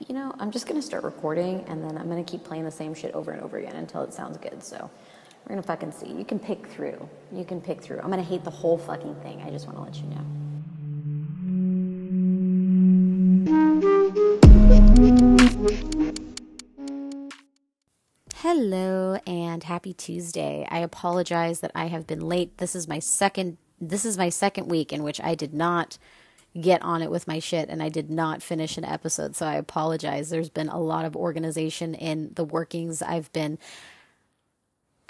You know, I'm just gonna start recording and then I'm gonna keep playing the same shit over and over again until it sounds good. So we're gonna fucking see. You can pick through. You can pick through. I'm gonna hate the whole fucking thing. I just wanna let you know. Hello and happy Tuesday. I apologize that I have been late. This is my second this is my second week in which I did not get on it with my shit and I did not finish an episode. So I apologize. There's been a lot of organization in the workings. I've been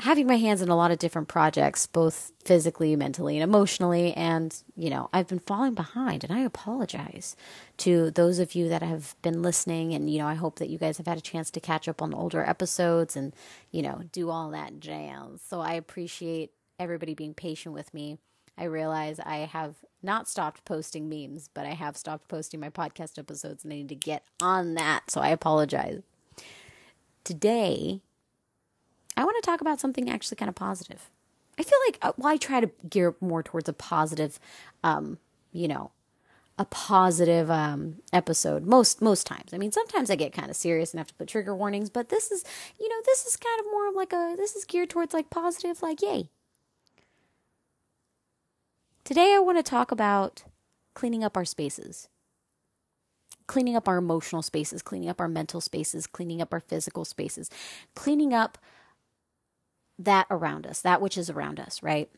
having my hands in a lot of different projects, both physically, mentally, and emotionally. And, you know, I've been falling behind, and I apologize to those of you that have been listening. And, you know, I hope that you guys have had a chance to catch up on older episodes and, you know, do all that jazz. So I appreciate everybody being patient with me. I realize I have not stopped posting memes, but I have stopped posting my podcast episodes and I need to get on that. So I apologize. Today, I want to talk about something actually kind of positive. I feel like, uh, well, I try to gear more towards a positive, um, you know, a positive um, episode most most times. I mean, sometimes I get kind of serious and have to put trigger warnings, but this is, you know, this is kind of more of like a this is geared towards like positive, like yay. Today I want to talk about cleaning up our spaces. Cleaning up our emotional spaces, cleaning up our mental spaces, cleaning up our physical spaces, cleaning up that around us, that which is around us, right?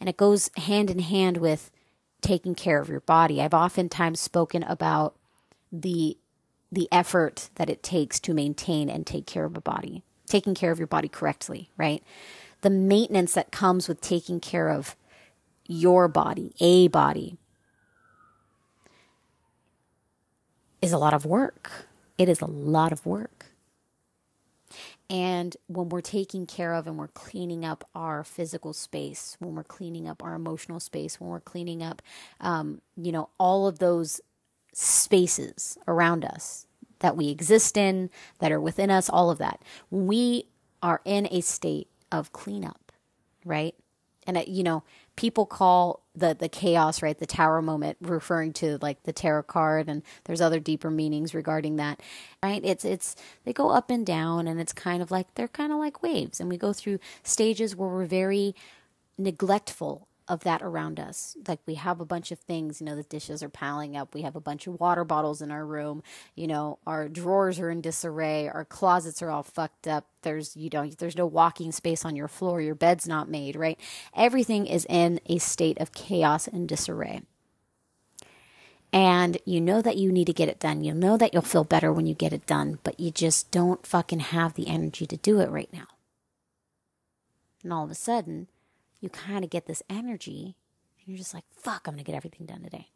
And it goes hand in hand with taking care of your body. I've oftentimes spoken about the the effort that it takes to maintain and take care of a body, taking care of your body correctly, right? The maintenance that comes with taking care of your body, a body, is a lot of work. It is a lot of work. And when we're taking care of and we're cleaning up our physical space, when we're cleaning up our emotional space, when we're cleaning up, um, you know, all of those spaces around us that we exist in, that are within us, all of that, we are in a state of cleanup, right? And, uh, you know, people call the the chaos right the tower moment referring to like the tarot card and there's other deeper meanings regarding that right? It's it's they go up and down and it's kind of like they're kind of like waves and we go through stages where we're very neglectful of that around us. Like we have a bunch of things, you know, the dishes are piling up. We have a bunch of water bottles in our room. You know, our drawers are in disarray. Our closets are all fucked up. There's, you know, there's no walking space on your floor. Your bed's not made, right? Everything is in a state of chaos and disarray. And you know that you need to get it done. You know that you'll feel better when you get it done, but you just don't fucking have the energy to do it right now. And all of a sudden, you kind of get this energy and you're just like, fuck, I'm going to get everything done today.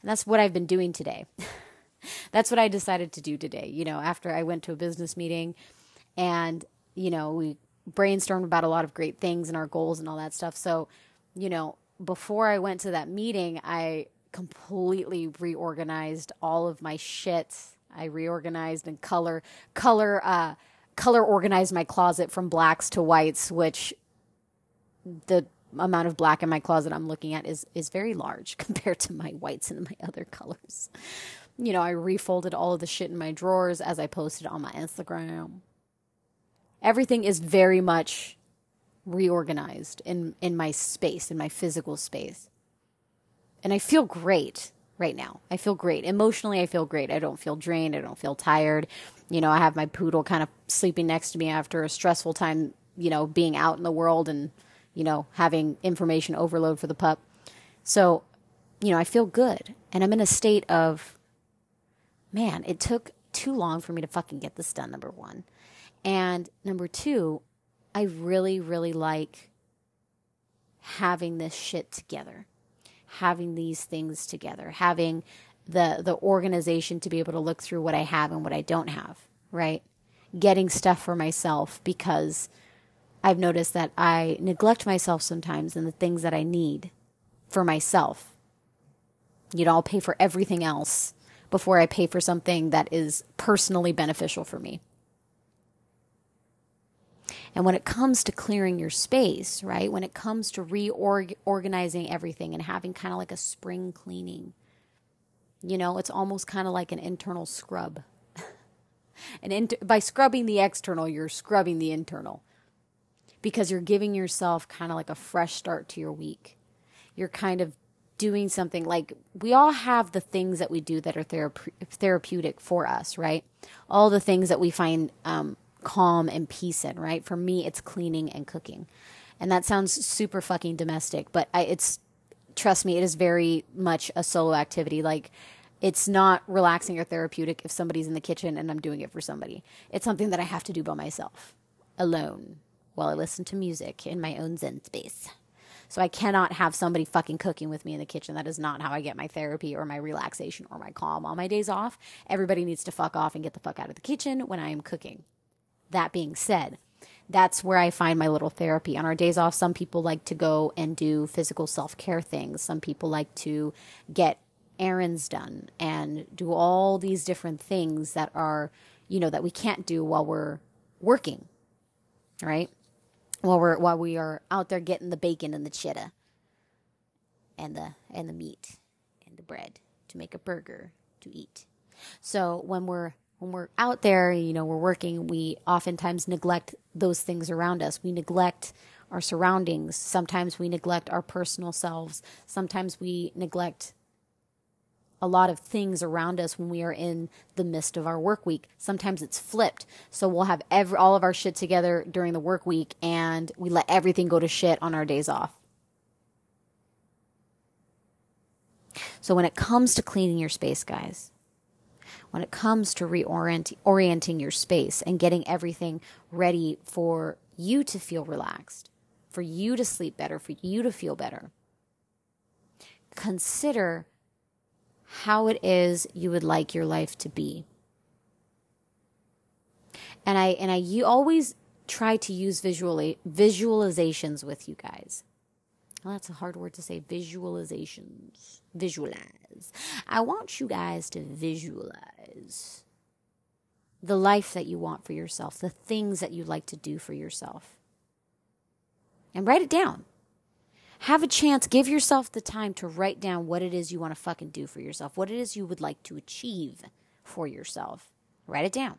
And that's what I've been doing today. that's what I decided to do today. You know, after I went to a business meeting and, you know, we brainstormed about a lot of great things and our goals and all that stuff. So, you know, before I went to that meeting, I completely reorganized all of my shit. I reorganized and color, color, uh, color organized my closet from blacks to whites, which the amount of black in my closet I'm looking at is is very large compared to my whites and my other colors. You know, I refolded all of the shit in my drawers as I posted on my Instagram. Everything is very much reorganized in in my space, in my physical space. And I feel great right now. I feel great. Emotionally, I feel great. I don't feel drained. I don't feel tired. You know, I have my poodle kind of sleeping next to me after a stressful time, you know, being out in the world and, you know, having information overload for the pup. So, you know, I feel good. And I'm in a state of, man, it took too long for me to fucking get this done, number one. And number two, I really, really like having this shit together having these things together, having the the organization to be able to look through what I have and what I don't have, right? Getting stuff for myself because I've noticed that I neglect myself sometimes in the things that I need for myself. You know, I'll pay for everything else before I pay for something that is personally beneficial for me. And when it comes to clearing your space, right? When it comes to reorganizing everything and having kind of like a spring cleaning, You know, it's almost kind of like an internal scrub. and inter- by scrubbing the external, you're scrubbing the internal because you're giving yourself kind of like a fresh start to your week. You're kind of doing something like we all have the things that we do that are therape- therapeutic for us, right? All the things that we find um, calm and peace in, right? For me, it's cleaning and cooking. And that sounds super fucking domestic, but I, it's, trust me, it is very much a solo activity. Like, it's not relaxing or therapeutic if somebody's in the kitchen and I'm doing it for somebody. It's something that I have to do by myself, alone, while I listen to music in my own Zen space. So I cannot have somebody fucking cooking with me in the kitchen. That is not how I get my therapy or my relaxation or my calm on my days off. Everybody needs to fuck off and get the fuck out of the kitchen when I am cooking. That being said, that's where I find my little therapy. On our days off, some people like to go and do physical self care things. Some people like to get errands done and do all these different things that are, you know, that we can't do while we're working, right? While we're while we are out there getting the bacon and the cheddar and the and the meat and the bread to make a burger to eat. So when we're when we're out there, you know, we're working, we oftentimes neglect those things around us. We neglect our surroundings. Sometimes we neglect our personal selves. Sometimes we neglect a lot of things around us when we are in the midst of our work week. Sometimes it's flipped. So we'll have every, all of our shit together during the work week and we let everything go to shit on our days off. So when it comes to cleaning your space, guys, when it comes to reorienting your space and getting everything ready for you to feel relaxed, for you to sleep better, for you to feel better, consider how it is you would like your life to be. And I and I you always try to use visually visualizations with you guys. Well, that's a hard word to say. Visualizations. Visualize. I want you guys to visualize the life that you want for yourself, the things that you like to do for yourself. And write it down have a chance, give yourself the time to write down what it is you want to fucking do for yourself, what it is you would like to achieve for yourself. Write it down.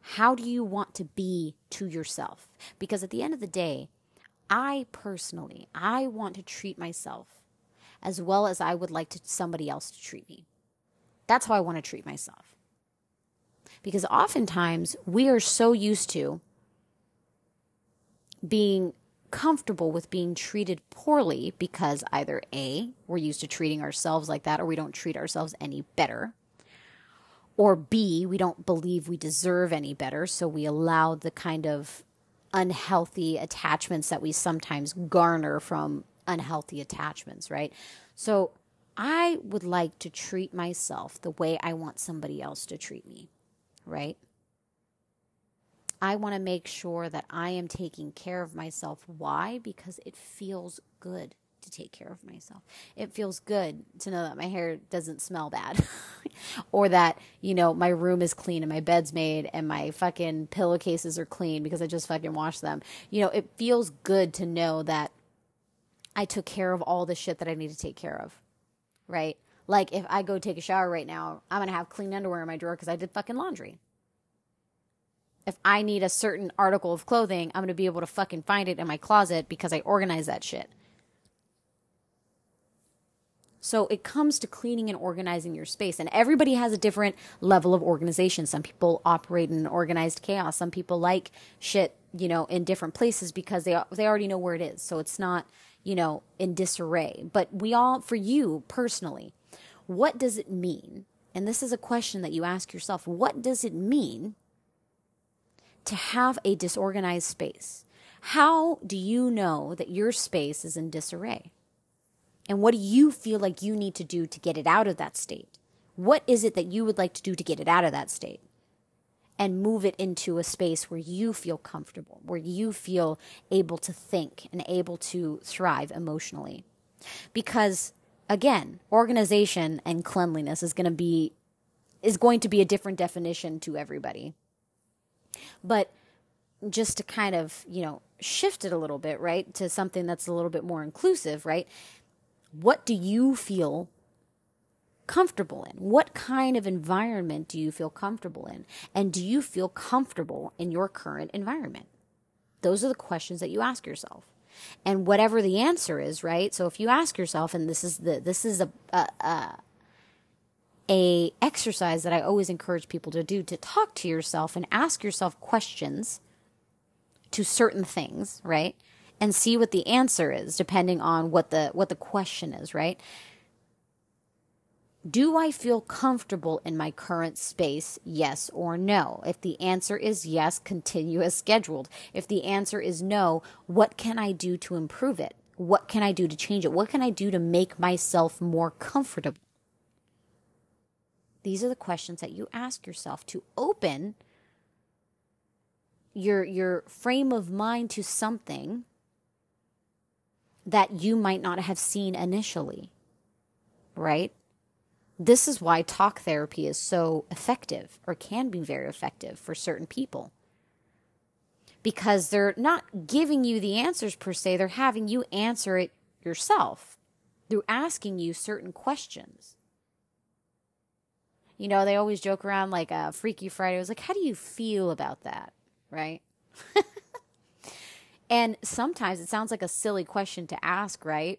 How do you want to be to yourself? Because at the end of the day, I personally, I want to treat myself as well as I would like to somebody else to treat me. That's how I want to treat myself. Because oftentimes we are so used to being comfortable with being treated poorly because either A, we're used to treating ourselves like that, or we don't treat ourselves any better. Or B, we don't believe we deserve any better, so we allow the kind of unhealthy attachments that we sometimes garner from unhealthy attachments, right? So I would like to treat myself the way I want somebody else to treat me, right? I want to make sure that I am taking care of myself. Why? Because it feels good to take care of myself. It feels good to know that my hair doesn't smell bad or that, you know, my room is clean and my bed's made and my fucking pillowcases are clean because I just fucking washed them. You know, it feels good to know that I took care of all the shit that I need to take care of. Right? Like if I go take a shower right now, I'm going to have clean underwear in my drawer because I did fucking laundry if I need a certain article of clothing, I'm going to be able to fucking find it in my closet because I organize that shit. So it comes to cleaning and organizing your space. And everybody has a different level of organization. Some people operate in organized chaos. Some people like shit, you know, in different places because they they already know where it is. So it's not, you know, in disarray. But we all for you personally, what does it mean? And this is a question that you ask yourself. What does it mean to have a disorganized space. How do you know that your space is in disarray? And what do you feel like you need to do to get it out of that state? What is it that you would like to do to get it out of that state? And move it into a space where you feel comfortable, where you feel able to think and able to thrive emotionally. Because again, organization and cleanliness is going to be is going to be a different definition to everybody. But just to kind of, you know, shift it a little bit, right, to something that's a little bit more inclusive, right? What do you feel comfortable in? What kind of environment do you feel comfortable in? And do you feel comfortable in your current environment? Those are the questions that you ask yourself. And whatever the answer is, right? So if you ask yourself, and this is the this is a, a, a a exercise that I always encourage people to do to talk to yourself and ask yourself questions to certain things, right? And see what the answer is depending on what the what the question is, right? Do I feel comfortable in my current space? Yes or no? If the answer is yes, continue as scheduled. If the answer is no, what can I do to improve it? What can I do to change it? What can I do to make myself more comfortable? These are the questions that you ask yourself to open your your frame of mind to something that you might not have seen initially. Right? This is why talk therapy is so effective or can be very effective for certain people. Because they're not giving you the answers per se, they're having you answer it yourself through asking you certain questions. You know, they always joke around like a uh, Freaky Friday. Was like, how do you feel about that? Right? and sometimes it sounds like a silly question to ask, right?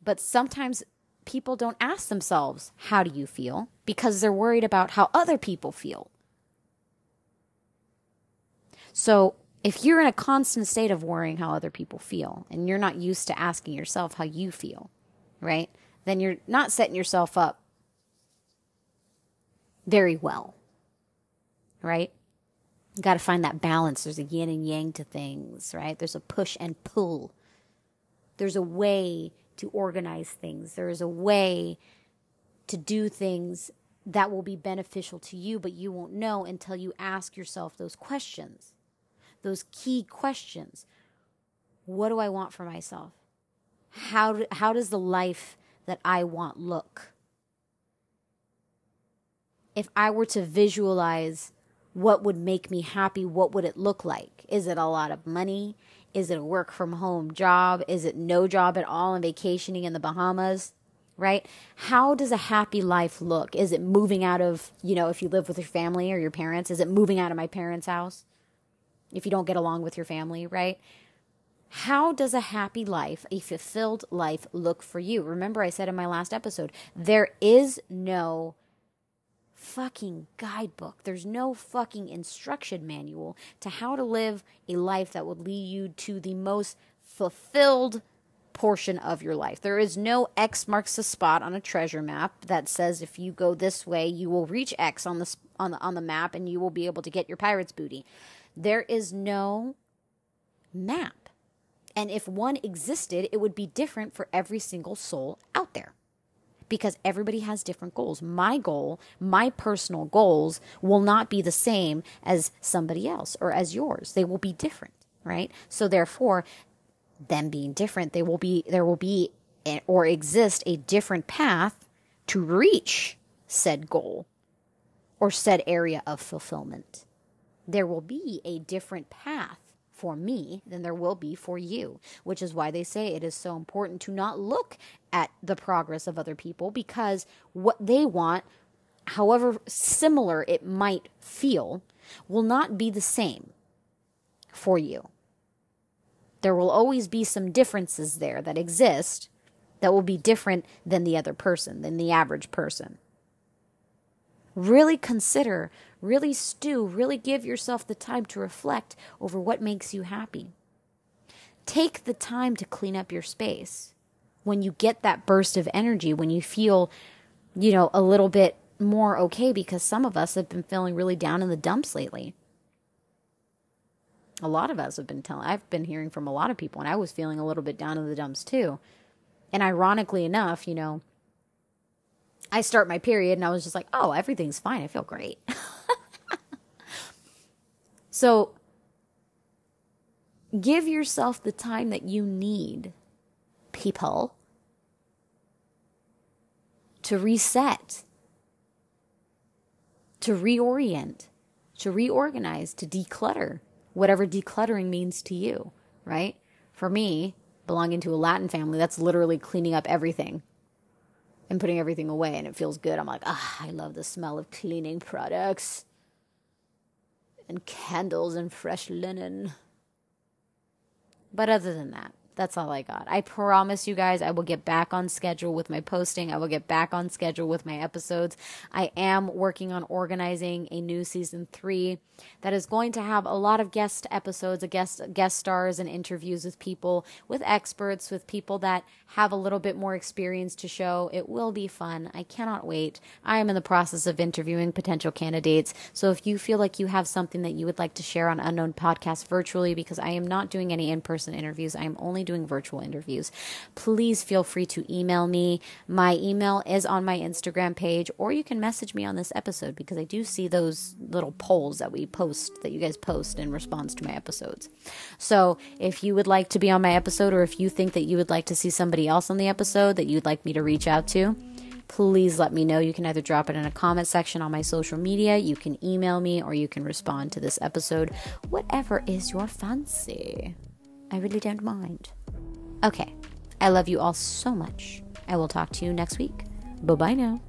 But sometimes people don't ask themselves, How do you feel? because they're worried about how other people feel. So, if you're in a constant state of worrying how other people feel and you're not used to asking yourself how you feel, right? Then you're not setting yourself up very well, right? Got to find that balance. There's a yin and yang to things, right? There's a push and pull. There's a way to organize things. There is a way to do things that will be beneficial to you, but you won't know until you ask yourself those questions, those key questions. What do I want for myself? How, do, how does the life that I want look? If I were to visualize what would make me happy, what would it look like? Is it a lot of money? Is it a work from home job? Is it no job at all and vacationing in the Bahamas? Right? How does a happy life look? Is it moving out of, you know, if you live with your family or your parents, is it moving out of my parents' house? If you don't get along with your family, right? How does a happy life, a fulfilled life look for you? Remember, I said in my last episode, there is no fucking guidebook. There's no fucking instruction manual to how to live a life that would lead you to the most fulfilled portion of your life. There is no X marks the spot on a treasure map that says if you go this way, you will reach X on the on the on the map and you will be able to get your pirate's booty. There is no map. And if one existed, it would be different for every single soul out there because everybody has different goals. My goal, my personal goals will not be the same as somebody else or as yours. They will be different, right? So therefore, them being different, they will be there will be or exist a different path to reach said goal or said area of fulfillment. There will be a different path for me than there will be for you, which is why they say it is so important to not look at the progress of other people because what they want, however similar it might feel, will not be the same for you. There will always be some differences there that exist that will be different than the other person, than the average person. Really consider, really stew, really give yourself the time to reflect over what makes you happy. Take the time to clean up your space. When you get that burst of energy, when you feel, you know, a little bit more okay, because some of us have been feeling really down in the dumps lately. A lot of us have been telling, I've been hearing from a lot of people, and I was feeling a little bit down in the dumps too. And ironically enough, you know, I start my period and I was just like, oh, everything's fine. I feel great. so give yourself the time that you need, people, to reset, to reorient, to reorganize, to declutter, whatever decluttering means to you, right? For me, belonging to a Latin family, that's literally cleaning up everything and putting everything away, and it feels good. I'm like, ah, I love the smell of cleaning products and candles and fresh linen. But other than that, that's all I got. I promise you guys I will get back on schedule with my posting. I will get back on schedule with my episodes. I am working on organizing a new season 3 that is going to have a lot of guest episodes, a guest guest stars and interviews with people, with experts, with people that have a little bit more experience to show. It will be fun. I cannot wait. I am in the process of interviewing potential candidates. So if you feel like you have something that you would like to share on Unknown Podcast virtually because I am not doing any in-person interviews. I am only doing virtual interviews. Please feel free to email me. My email is on my Instagram page or you can message me on this episode because I do see those little polls that we post that you guys post in response to my episodes. So if you would like to be on my episode or if you think that you would like to see somebody else on the episode that you'd like me to reach out to, please let me know. You can either drop it in a comment section on my social media, you can email me, or you can respond to this episode. Whatever is your fancy. I really don't mind. Okay, I love you all so much. I will talk to you next week. Bye bye now.